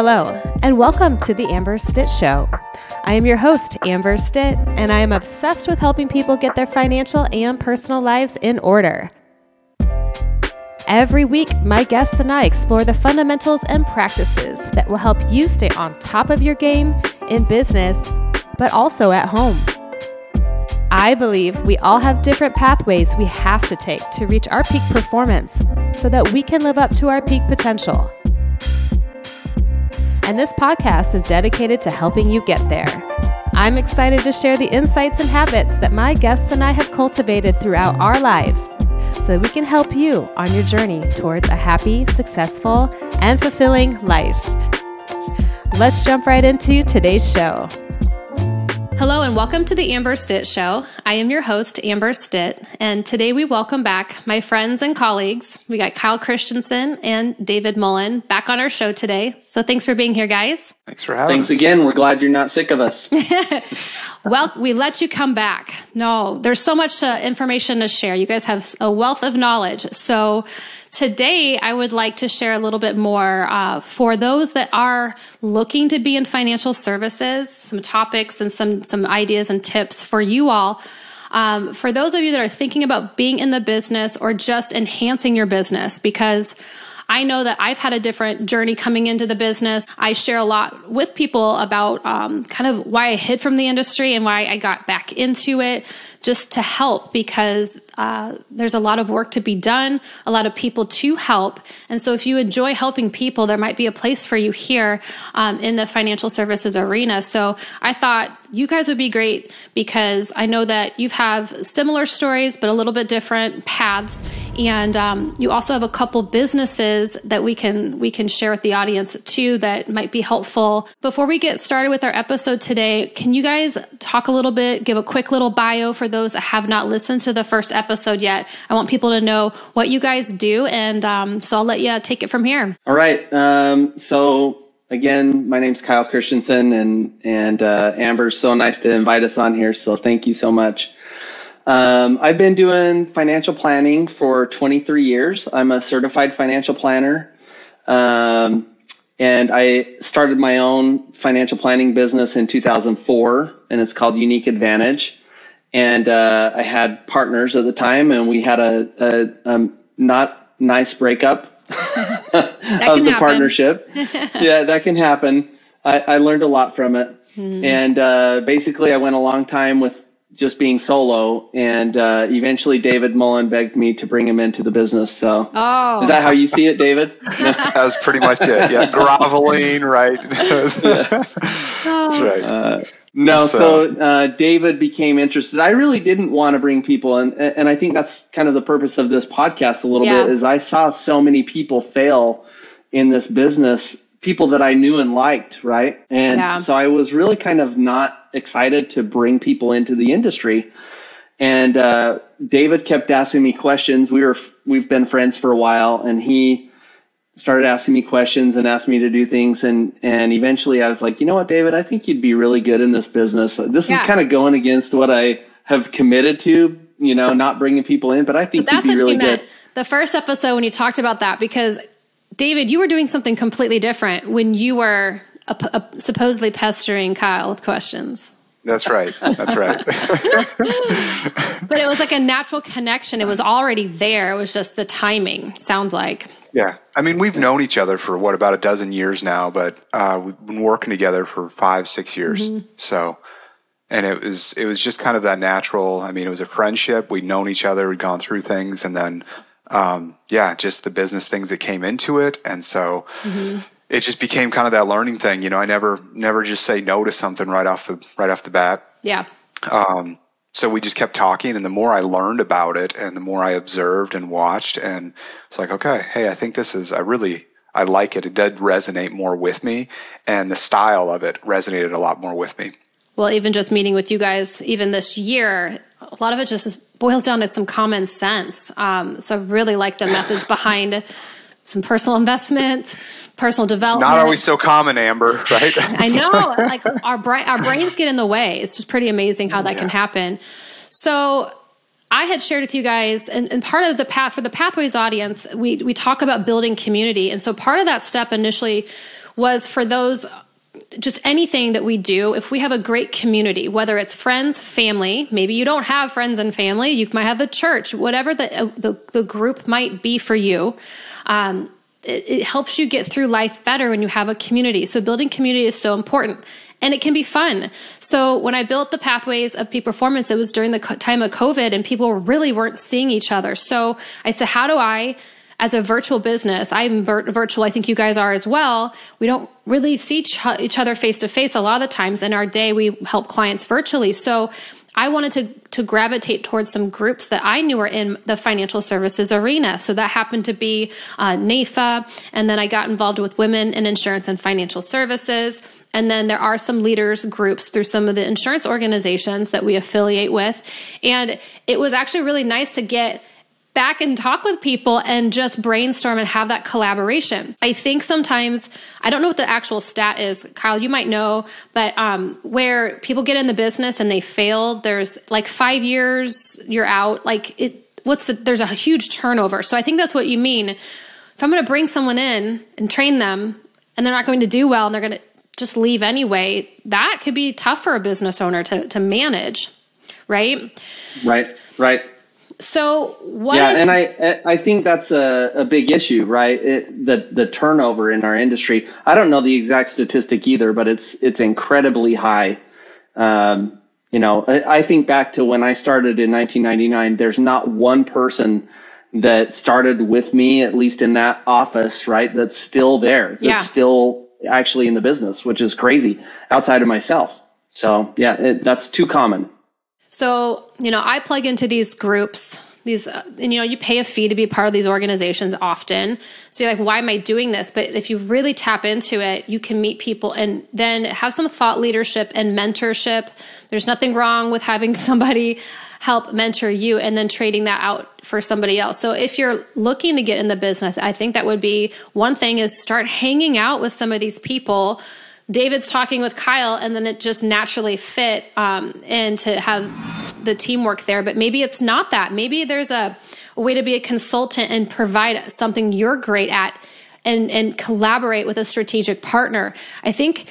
Hello, and welcome to the Amber Stitt Show. I am your host, Amber Stitt, and I am obsessed with helping people get their financial and personal lives in order. Every week, my guests and I explore the fundamentals and practices that will help you stay on top of your game in business, but also at home. I believe we all have different pathways we have to take to reach our peak performance so that we can live up to our peak potential. And this podcast is dedicated to helping you get there. I'm excited to share the insights and habits that my guests and I have cultivated throughout our lives so that we can help you on your journey towards a happy, successful, and fulfilling life. Let's jump right into today's show. Hello, and welcome to the Amber Stitt Show. I am your host, Amber Stitt, and today we welcome back my friends and colleagues. We got Kyle Christensen and David Mullen back on our show today. So thanks for being here, guys. Thanks for having Thanks us. again. We're glad you're not sick of us. well, we let you come back. No, there's so much uh, information to share. You guys have a wealth of knowledge. So today I would like to share a little bit more uh, for those that are looking to be in financial services, some topics and some, some ideas and tips for you all. Um, for those of you that are thinking about being in the business or just enhancing your business, because I know that I've had a different journey coming into the business. I share a lot with people about um, kind of why I hid from the industry and why I got back into it just to help because uh, there's a lot of work to be done, a lot of people to help. And so, if you enjoy helping people, there might be a place for you here um, in the financial services arena. So, I thought you guys would be great because I know that you have similar stories, but a little bit different paths. And um, you also have a couple businesses that we can we can share with the audience too that might be helpful. Before we get started with our episode today, can you guys talk a little bit, give a quick little bio for those that have not listened to the first episode yet. I want people to know what you guys do, and um, so I'll let you take it from here. All right. Um, so again, my name's Kyle Christensen, and and uh, Amber's so nice to invite us on here. So thank you so much. Um, I've been doing financial planning for 23 years. I'm a certified financial planner. Um, and I started my own financial planning business in 2004, and it's called Unique Advantage and uh, I had partners at the time, and we had a, a, not nice breakup of the happen. partnership. yeah, that can happen. I, I learned a lot from it, mm. and uh, basically, I went a long time with just being solo, and uh, eventually, David Mullen begged me to bring him into the business. So, oh. is that how you see it, David? that was pretty much it. Yeah, groveling, right? That's right. Uh, no, so uh, David became interested. I really didn't want to bring people, and and I think that's kind of the purpose of this podcast a little yeah. bit. Is I saw so many people fail in this business, people that I knew and liked, right? And yeah. so I was really kind of not excited to bring people into the industry. And uh, David kept asking me questions. We were we've been friends for a while, and he started asking me questions and asked me to do things and and eventually I was like, you know what, David, I think you'd be really good in this business. This yeah. is kind of going against what I have committed to, you know, not bringing people in, but I think so that's you'd be what really you meant. good. The first episode when you talked about that because David, you were doing something completely different when you were a, a, supposedly pestering Kyle with questions. That's right. That's right. but it was like a natural connection. It was already there. It was just the timing, sounds like. Yeah. I mean, we've known each other for what, about a dozen years now, but uh, we've been working together for five, six years. Mm-hmm. So, and it was, it was just kind of that natural. I mean, it was a friendship. We'd known each other, we'd gone through things, and then, um, yeah, just the business things that came into it. And so, mm-hmm. it just became kind of that learning thing. You know, I never, never just say no to something right off the, right off the bat. Yeah. Um, so we just kept talking and the more i learned about it and the more i observed and watched and it's like okay hey i think this is i really i like it it did resonate more with me and the style of it resonated a lot more with me well even just meeting with you guys even this year a lot of it just boils down to some common sense um, so i really like the methods behind some personal investment, personal development. It's not always so common, Amber, right? I know. Like our brain, our brains get in the way. It's just pretty amazing how that yeah. can happen. So I had shared with you guys, and, and, part of the path for the Pathways audience, we we talk about building community, and so part of that step initially was for those just anything that we do, if we have a great community, whether it's friends, family, maybe you don't have friends and family, you might have the church, whatever the uh, the, the group might be for you. Um, it, it helps you get through life better when you have a community. So building community is so important and it can be fun. So when I built the pathways of peak performance, it was during the time of COVID and people really weren't seeing each other. So I said, how do I as a virtual business, I'm virtual. I think you guys are as well. We don't really see each other face to face a lot of the times in our day. We help clients virtually. So I wanted to, to gravitate towards some groups that I knew were in the financial services arena. So that happened to be uh, NAIFA. And then I got involved with women in insurance and financial services. And then there are some leaders groups through some of the insurance organizations that we affiliate with. And it was actually really nice to get back and talk with people and just brainstorm and have that collaboration. I think sometimes, I don't know what the actual stat is, Kyle, you might know, but um, where people get in the business and they fail, there's like five years, you're out. Like, it, what's the, there's a huge turnover. So I think that's what you mean. If I'm going to bring someone in and train them and they're not going to do well and they're going to just leave anyway, that could be tough for a business owner to, to manage, right? Right, right. So what? Yeah, and I I think that's a, a big issue, right? It, the the turnover in our industry. I don't know the exact statistic either, but it's it's incredibly high. Um, you know, I, I think back to when I started in 1999. There's not one person that started with me, at least in that office, right? That's still there. That's yeah. still actually in the business, which is crazy outside of myself. So yeah, it, that's too common. So, you know, I plug into these groups, these, uh, and you know, you pay a fee to be part of these organizations often. So you're like, why am I doing this? But if you really tap into it, you can meet people and then have some thought leadership and mentorship. There's nothing wrong with having somebody help mentor you and then trading that out for somebody else. So if you're looking to get in the business, I think that would be one thing is start hanging out with some of these people David's talking with Kyle, and then it just naturally fit um, and to have the teamwork there. But maybe it's not that. Maybe there's a, a way to be a consultant and provide something you're great at and, and collaborate with a strategic partner. I think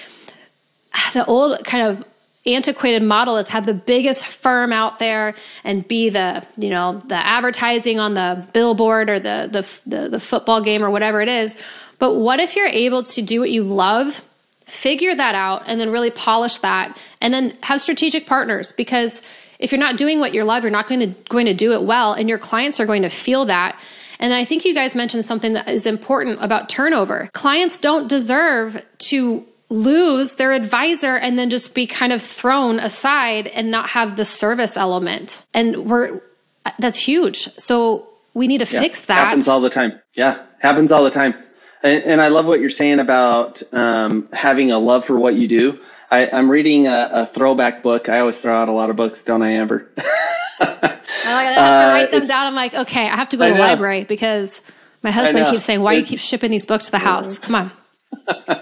the old kind of antiquated model is have the biggest firm out there and be the you know the advertising on the billboard or the the the, the football game or whatever it is but what if you're able to do what you love figure that out and then really polish that and then have strategic partners. Because if you're not doing what you love you're not going to going to do it well and your clients are going to feel that. And i think you guys mentioned something that is important about turnover. Clients don't deserve to lose their advisor and then just be kind of thrown aside and not have the service element. And we're that's huge. So we need to yeah, fix that. Happens all the time. Yeah. Happens all the time and, and I love what you're saying about um, having a love for what you do. I, am reading a, a, throwback book. I always throw out a lot of books, don't I, Amber? I have to uh, write them down. I'm like, okay, I have to go to the library because my husband keeps saying, "Why do you keep shipping these books to the house? Come on."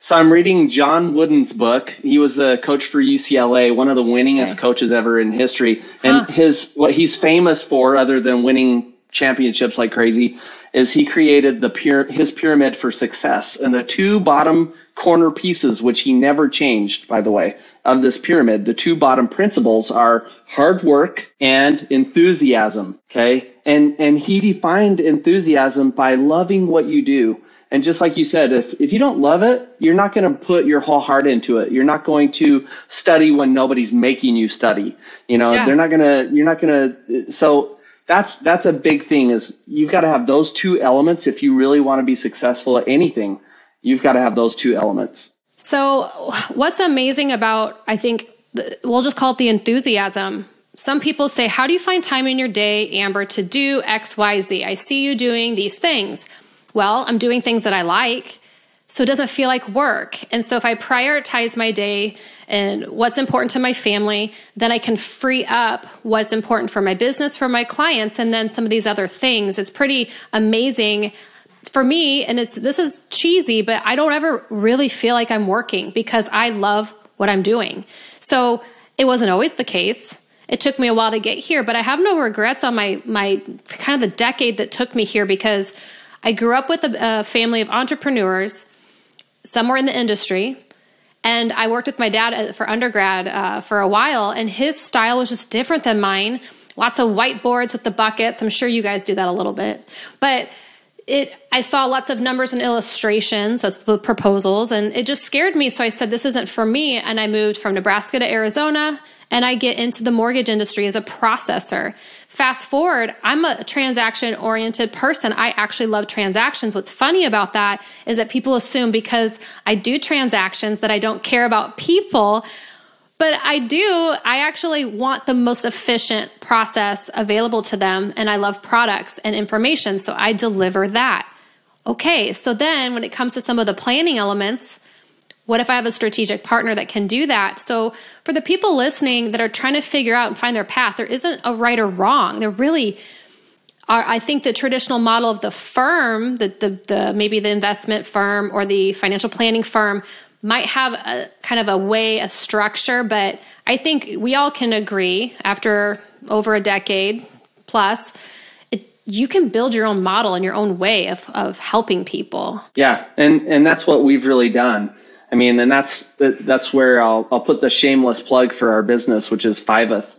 so I'm reading John Wooden's book. He was a coach for UCLA, one of the winningest okay. coaches ever in history, and huh. his what he's famous for, other than winning championships like crazy, is he created the pure, his pyramid for success. And the two bottom corner pieces, which he never changed, by the way, of this pyramid, the two bottom principles are hard work and enthusiasm. Okay. And, and he defined enthusiasm by loving what you do. And just like you said, if, if you don't love it, you're not going to put your whole heart into it. You're not going to study when nobody's making you study. You know, yeah. they're not going to, you're not going to, so that's that's a big thing is you've got to have those two elements if you really want to be successful at anything. You've got to have those two elements. So what's amazing about i think we'll just call it the enthusiasm. Some people say how do you find time in your day amber to do xyz i see you doing these things. Well i'm doing things that i like so it doesn't feel like work and so if i prioritize my day and what's important to my family. Then I can free up what's important for my business, for my clients, and then some of these other things. It's pretty amazing for me. And it's this is cheesy, but I don't ever really feel like I'm working because I love what I'm doing. So it wasn't always the case. It took me a while to get here, but I have no regrets on my my kind of the decade that took me here because I grew up with a, a family of entrepreneurs somewhere in the industry. And I worked with my dad uh, for undergrad uh, for a while, and his style was just different than mine. Lots of whiteboards with the buckets. I'm sure you guys do that a little bit. But it I saw lots of numbers and illustrations as the proposals and it just scared me so I said this isn't for me and I moved from Nebraska to Arizona and I get into the mortgage industry as a processor. Fast forward, I'm a transaction oriented person. I actually love transactions. What's funny about that is that people assume because I do transactions that I don't care about people. But I do, I actually want the most efficient process available to them. And I love products and information. So I deliver that. Okay. So then when it comes to some of the planning elements, what if I have a strategic partner that can do that? So, for the people listening that are trying to figure out and find their path, there isn't a right or wrong. There really are. I think the traditional model of the firm, the, the, the maybe the investment firm or the financial planning firm, might have a kind of a way, a structure, but I think we all can agree after over a decade plus you can build your own model and your own way of, of helping people. Yeah, and and that's what we've really done. I mean, and that's that's where I'll I'll put the shameless plug for our business, which is Fiveth,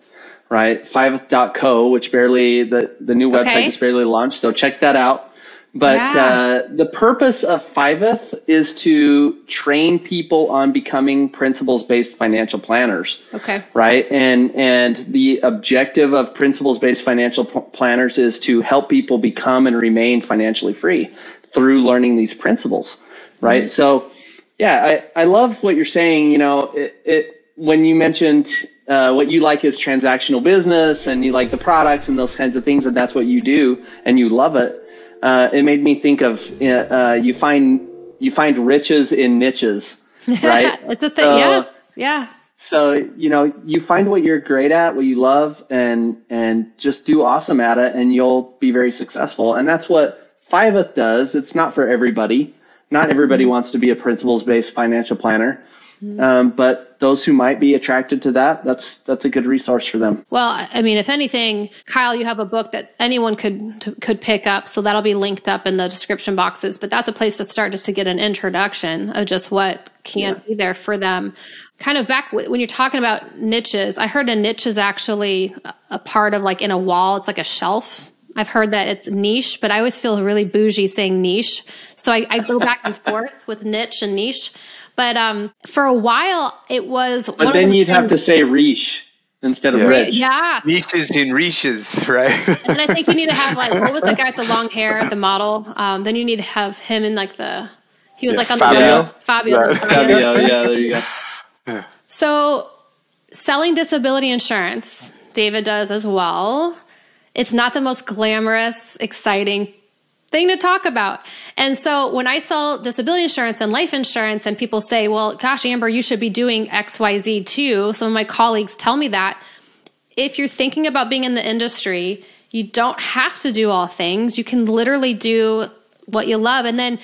right? Fiveth.co, which barely the the new okay. website is barely launched, so check that out. But yeah. uh, the purpose of Fiveth is to train people on becoming principles based financial planners. Okay. Right. And and the objective of principles based financial p- planners is to help people become and remain financially free through learning these principles. Right. Mm-hmm. So yeah, I, I love what you're saying. You know, it, it when you mentioned uh, what you like is transactional business and you like the products and those kinds of things, and that's what you do and you love it. Uh, it made me think of uh, you find you find riches in niches, right? it's a thing. yes. Yeah. So you know, you find what you're great at, what you love, and and just do awesome at it, and you'll be very successful. And that's what Fiveth does. It's not for everybody. Not everybody mm-hmm. wants to be a principles based financial planner. Mm-hmm. Um, but those who might be attracted to that, that's that's a good resource for them. Well, I mean, if anything, Kyle, you have a book that anyone could could pick up, so that'll be linked up in the description boxes. But that's a place to start, just to get an introduction of just what can yeah. be there for them. Kind of back when you're talking about niches, I heard a niche is actually a part of like in a wall. It's like a shelf I've heard that it's niche, but I always feel really bougie saying niche. So I, I go back and forth with niche and niche. But um, for a while, it was. But then you'd have to say riche instead of yeah. rich. Yeah. Niches in riches, right? and I think you need to have like what was the guy with the long hair, the model? Um, then you need to have him in like the. He was yeah, like on Fabio. the Fabio. Fabio. Yeah, there you go. So, selling disability insurance, David does as well. It's not the most glamorous, exciting thing to talk about. And so when I sell disability insurance and life insurance, and people say, well, gosh, Amber, you should be doing XYZ too. Some of my colleagues tell me that. If you're thinking about being in the industry, you don't have to do all things. You can literally do what you love. And then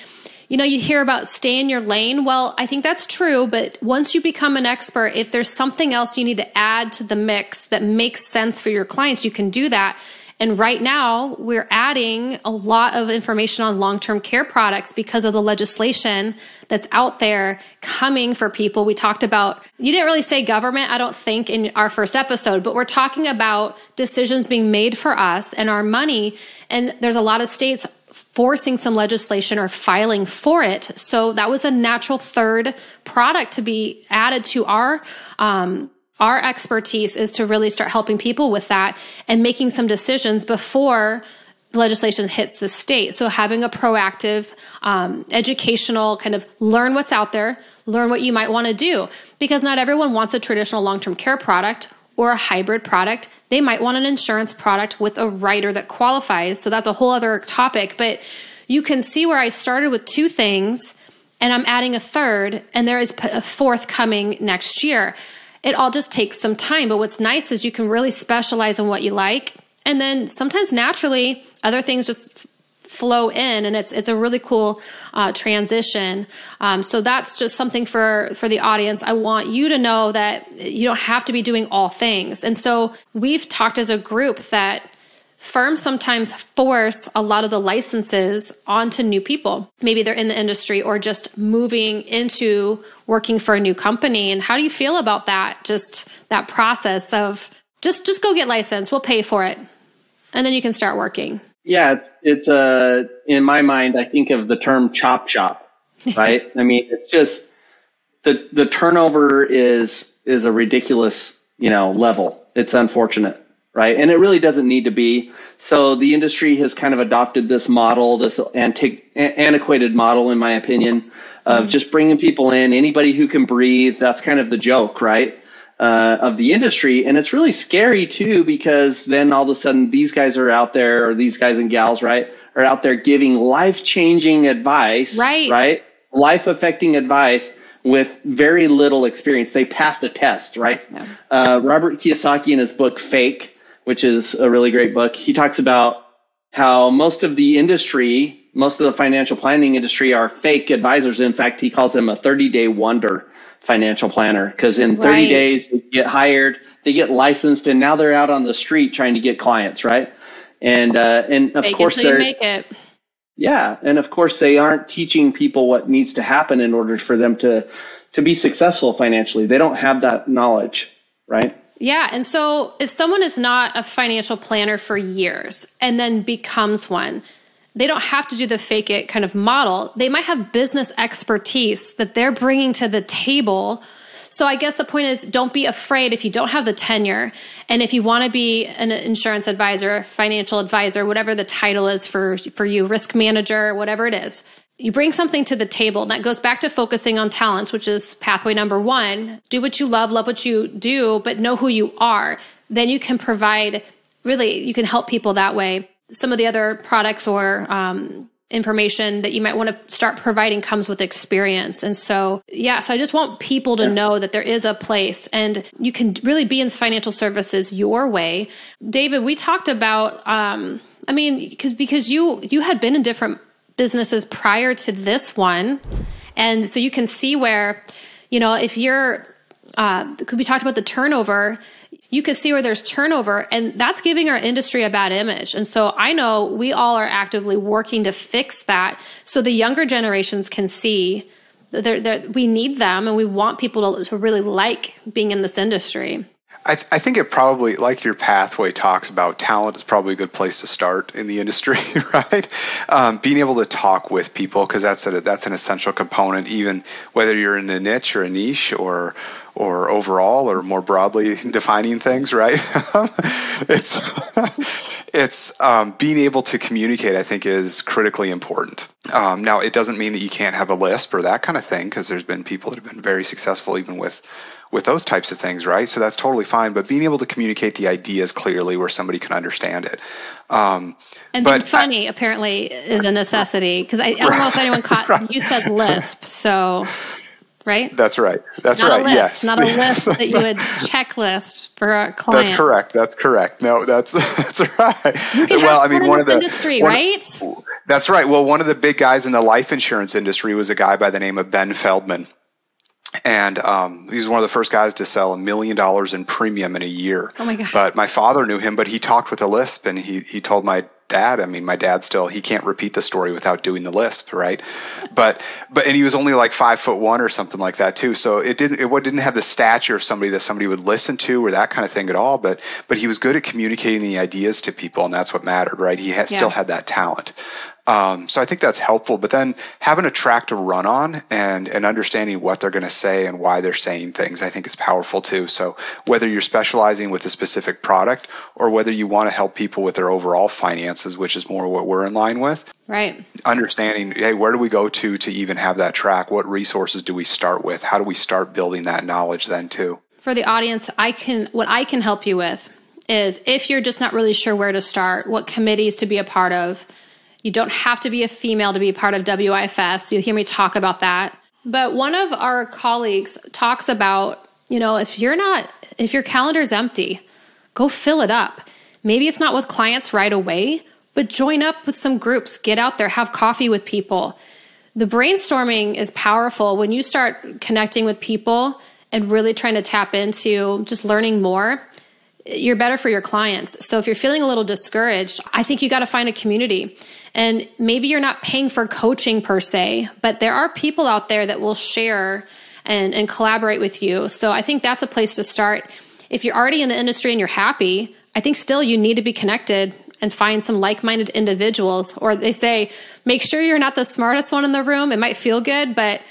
you know, you hear about stay in your lane. Well, I think that's true, but once you become an expert, if there's something else you need to add to the mix that makes sense for your clients, you can do that. And right now, we're adding a lot of information on long term care products because of the legislation that's out there coming for people. We talked about, you didn't really say government, I don't think, in our first episode, but we're talking about decisions being made for us and our money. And there's a lot of states forcing some legislation or filing for it. So that was a natural third product to be added to our um, our expertise is to really start helping people with that and making some decisions before legislation hits the state. So having a proactive, um, educational kind of learn what's out there, learn what you might want to do, because not everyone wants a traditional long-term care product or a hybrid product. They might want an insurance product with a rider that qualifies. So that's a whole other topic, but you can see where I started with two things and I'm adding a third and there is a fourth coming next year it all just takes some time. But what's nice is you can really specialize in what you like. And then sometimes naturally, other things just flow in and it's it's a really cool uh, transition um, so that's just something for for the audience i want you to know that you don't have to be doing all things and so we've talked as a group that firms sometimes force a lot of the licenses onto new people. Maybe they're in the industry or just moving into working for a new company. And how do you feel about that? Just that process of just just go get licensed. We'll pay for it. And then you can start working. Yeah, it's it's a uh, in my mind I think of the term chop shop, right? I mean, it's just the the turnover is is a ridiculous, you know, level. It's unfortunate right? And it really doesn't need to be. So the industry has kind of adopted this model, this antiquated antiquated model, in my opinion, of mm-hmm. just bringing people in, anybody who can breathe. That's kind of the joke, right? Uh, of the industry. And it's really scary too, because then all of a sudden these guys are out there, or these guys and gals, right, are out there giving life changing advice, right? Right? Life affecting advice with very little experience. They passed a test, right? Yeah. Uh, Robert Kiyosaki in his book Fake which is a really great book. He talks about how most of the industry, most of the financial planning industry are fake advisors. In fact, he calls them a 30 day wonder financial planner because in 30 right. days they get hired, they get licensed, and now they're out on the street trying to get clients, right? And uh, and of Fake course they're make it. Yeah, and of course they aren't teaching people what needs to happen in order for them to to be successful financially. They don't have that knowledge, right? Yeah. And so if someone is not a financial planner for years and then becomes one, they don't have to do the fake it kind of model. They might have business expertise that they're bringing to the table. So I guess the point is don't be afraid if you don't have the tenure and if you want to be an insurance advisor, financial advisor, whatever the title is for for you, risk manager, whatever it is you bring something to the table and that goes back to focusing on talents which is pathway number one. Do what you love love what you do but know who you are. Then you can provide really you can help people that way. Some of the other products or um, information that you might want to start providing comes with experience. And so yeah so i just want people to yeah. know that there is a place and you can really be in financial services your way. David we talked about um, i mean because because you you had been in different businesses prior to this one. And so you can see where, you know, if you're, uh, we talked about the turnover, you can see where there's turnover, and that's giving our industry a bad image. And so I know we all are actively working to fix that so the younger generations can see that, we need them and we want people to, to really like being in this industry. I, th- I, think it probably, like your pathway talks about, talent is probably a good place to start in the industry, right? Um, being able to talk with people because that's a, that's an essential component, even whether you're in a niche or a niche or or overall or more broadly defining things, right? it's it's um, being able to communicate. I think is critically important. Um, now, it doesn't mean that you can't have a lisp or that kind of thing because there's been people that have been very successful even with with those types of things, right? So that's totally fine. But being able to communicate the ideas clearly where somebody can understand it. Um, and being funny I, apparently is a necessity because I, I, don't know if anyone caught right. you said Lisp, so right? That's right. That's not right. A list, yes, not a list that you would checklist for a client. That's correct. That's correct. No, that's that's right. You can well, I mean, one of the industry, one, right? That's right. Well, one of the big guys in the life insurance industry was a guy by the name of Ben Feldman and um, he was one of the first guys to sell a million dollars in premium in a year. Oh my god! But my father knew him, but he talked with a lisp, and he he told my dad. I mean, my dad still he can't repeat the story without doing the lisp, right? But but and he was only like five foot one or something like that too. So it didn't it didn't have the stature of somebody that somebody would listen to or that kind of thing at all. But but he was good at communicating the ideas to people, and that's what mattered, right? He had, yeah. still had that talent. Um, so I think that's helpful. But then having a track to run on and and understanding what they're going to say and why they're saying things, I think is powerful too. So whether you're specializing with a specific product or whether you want to help people with their overall finances, which is more what we're in line with, right? Understanding, hey, where do we go to to even have that track? What resources do we start with? How do we start building that knowledge then too? For the audience, I can what I can help you with is if you're just not really sure where to start, what committees to be a part of you don't have to be a female to be part of WIFS. You'll hear me talk about that. But one of our colleagues talks about, you know, if you're not, if your calendar's empty, go fill it up. Maybe it's not with clients right away, but join up with some groups, get out there, have coffee with people. The brainstorming is powerful when you start connecting with people and really trying to tap into just learning more you're better for your clients. So if you're feeling a little discouraged, I think you got to find a community. And maybe you're not paying for coaching per se, but there are people out there that will share and, and collaborate with you. So I think that's a place to start. If you're already in the industry and you're happy, I think still you need to be connected and find some like minded individuals. Or they say, make sure you're not the smartest one in the room. It might feel good, but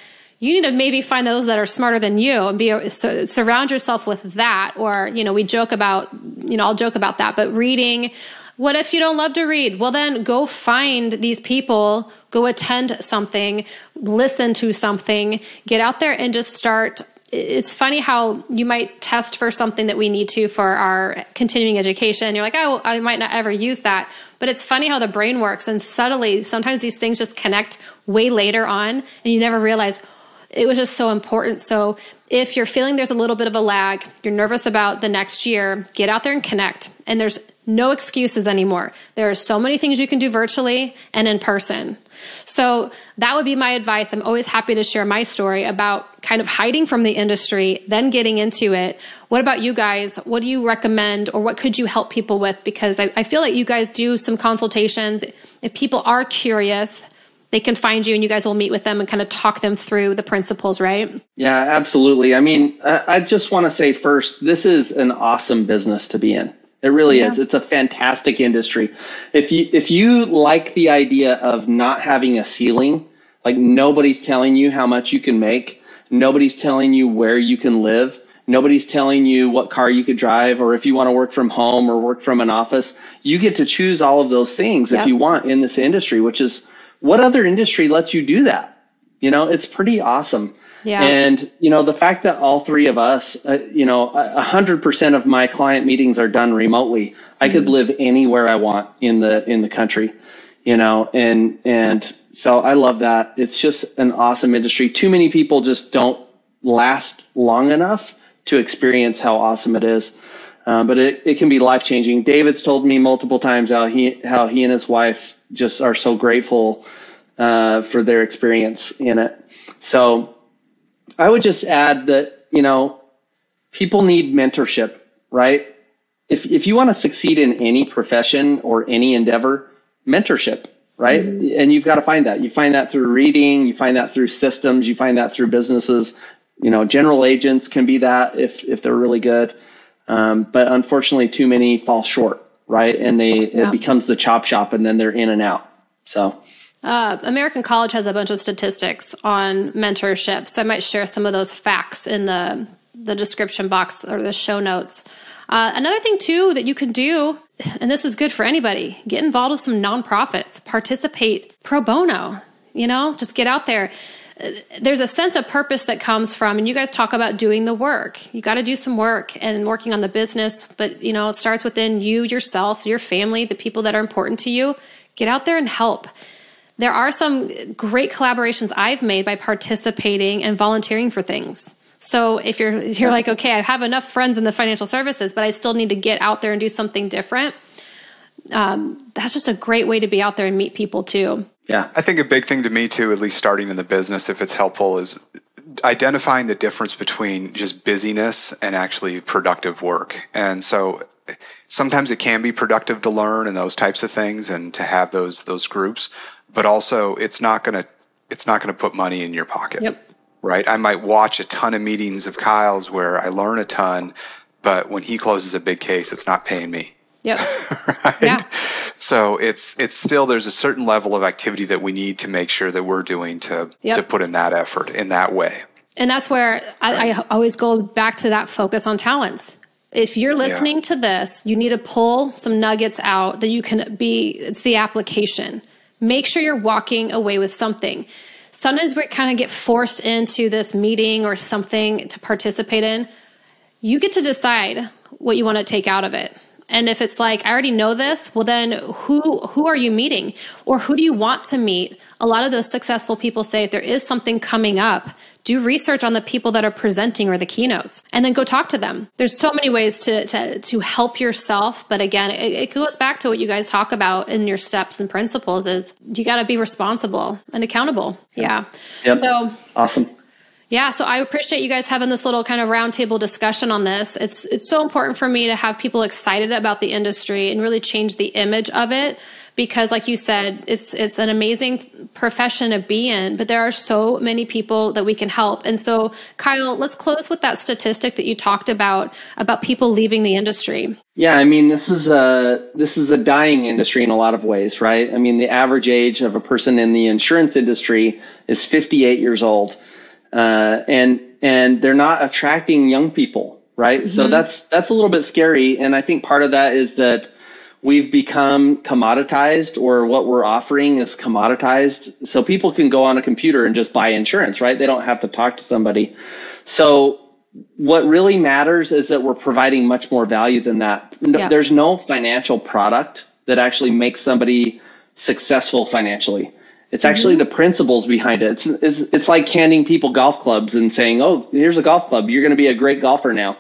you need to maybe find those that are smarter than you and be so, surround yourself with that or you know we joke about you know I'll joke about that but reading what if you don't love to read well then go find these people go attend something listen to something get out there and just start it's funny how you might test for something that we need to for our continuing education. You're like, oh, I might not ever use that. But it's funny how the brain works. And subtly, sometimes these things just connect way later on, and you never realize, it was just so important. So if you're feeling there's a little bit of a lag, you're nervous about the next year, get out there and connect. And there's no excuses anymore. There are so many things you can do virtually and in person. So that would be my advice. I'm always happy to share my story about kind of hiding from the industry, then getting into it. What about you guys? What do you recommend or what could you help people with? Because I, I feel like you guys do some consultations. If people are curious, they can find you and you guys will meet with them and kind of talk them through the principles, right? Yeah, absolutely. I mean, I just want to say first, this is an awesome business to be in. It really yeah. is. It's a fantastic industry. If you if you like the idea of not having a ceiling, like nobody's telling you how much you can make, nobody's telling you where you can live, nobody's telling you what car you could drive or if you want to work from home or work from an office, you get to choose all of those things yep. if you want in this industry, which is what other industry lets you do that? You know, it's pretty awesome. Yeah. And, you know, the fact that all three of us, uh, you know, a hundred percent of my client meetings are done remotely. Mm-hmm. I could mm-hmm. live anywhere I want in the, in the country, you know, and, and so I love that. It's just an awesome industry. Too many people just don't last long enough to experience how awesome it is. Uh, but it, it can be life changing. David's told me multiple times how he how he and his wife just are so grateful uh, for their experience in it. So I would just add that you know people need mentorship, right? If if you want to succeed in any profession or any endeavor, mentorship, right? Mm-hmm. And you've got to find that. You find that through reading, you find that through systems, you find that through businesses. You know, general agents can be that if if they're really good. Um, but unfortunately, too many fall short, right? And they yeah. it becomes the chop shop, and then they're in and out. So. Uh, American College has a bunch of statistics on mentorship, so I might share some of those facts in the the description box or the show notes. Uh, another thing too that you can do, and this is good for anybody, get involved with some nonprofits, participate pro bono. You know, just get out there. There's a sense of purpose that comes from and you guys talk about doing the work. You got to do some work and working on the business but you know it starts within you yourself your family the people that are important to you. Get out there and help. There are some great collaborations i've made by participating and volunteering for things. So if you're you're like okay i have enough friends in the financial services but i still need to get out there and do something different um, that's just a great way to be out there and meet people too. Yeah. I think a big thing to me too, at least starting in the business, if it's helpful, is identifying the difference between just busyness and actually productive work. And so sometimes it can be productive to learn and those types of things and to have those those groups, but also it's not going to it's not going to put money in your pocket. Yep. Right? I might watch a ton of meetings of Kyle's where I learn a ton, but when he closes a big case, it's not paying me. Yep. right. Yeah. So it's it's still there's a certain level of activity that we need to make sure that we're doing to yep. to put in that effort in that way. And that's where I, I always go back to that focus on talents. If you're listening yeah. to this, you need to pull some nuggets out that you can be. It's the application. Make sure you're walking away with something. Sometimes we kind of get forced into this meeting or something to participate in. You get to decide what you want to take out of it and if it's like I already know this, well then who who are you meeting or who do you want to meet? A lot of those successful people say if there is something coming up, do research on the people that are presenting or the keynotes and then go talk to them. There's so many ways to to to help yourself, but again, it, it goes back to what you guys talk about in your steps and principles is you got to be responsible and accountable. Yeah. Yep. So awesome Yeah, so I appreciate you guys having this little kind of roundtable discussion on this. It's it's so important for me to have people excited about the industry and really change the image of it because like you said it's it's an amazing profession to be in but there are so many people that we can help. And so kyle let's close with that statistic that you talked about about people leaving the industry. Yeah i mean this is a this is a dying industry in a lot of ways right? I mean the average age of a person in the insurance industry is 58 years old uh, and and they're not attracting young people right mm-hmm. so that's that's a little bit scary and i think part of that is that we've become commoditized or what we're offering is commoditized. So people can go on a computer and just buy insurance, right? They don't have to talk to somebody. So what really matters is that we're providing much more value than that. Yeah. There's no financial product that actually makes somebody successful financially. It's mm-hmm. actually the principles behind it. It's, it's, it's like handing people golf clubs and saying, "Oh, here's a golf club. You're going to be a great golfer now."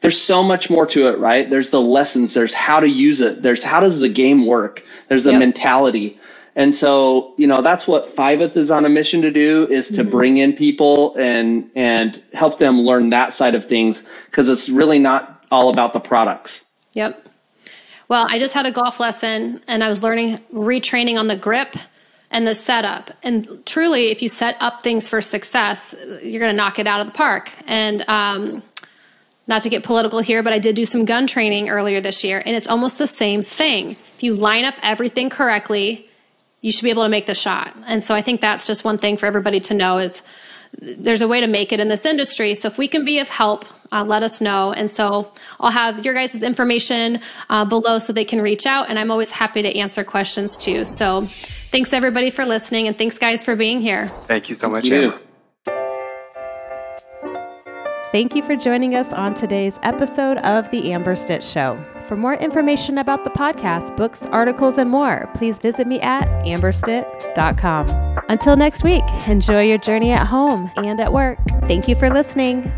there's so much more to it, right? There's the lessons, there's how to use it, there's how does the game work, there's the yep. mentality. And so, you know, that's what Fiveth is on a mission to do is to mm-hmm. bring in people and and help them learn that side of things because it's really not all about the products. Yep. Well, I just had a golf lesson and I was learning retraining on the grip and the setup. And truly, if you set up things for success, you're going to knock it out of the park. And um, not to get political here, but I did do some gun training earlier this year, and it's almost the same thing. If you line up everything correctly, you should be able to make the shot. And so I think that's just one thing for everybody to know is there's a way to make it in this industry. So if we can be of help, uh, let us know. And so I'll have your guys' information uh, below so they can reach out. And I'm always happy to answer questions too. So thanks everybody for listening, and thanks guys for being here. Thank you so much, Amber. Thank you for joining us on today's episode of The Amber Stitt Show. For more information about the podcast, books, articles, and more, please visit me at amberstitt.com. Until next week, enjoy your journey at home and at work. Thank you for listening.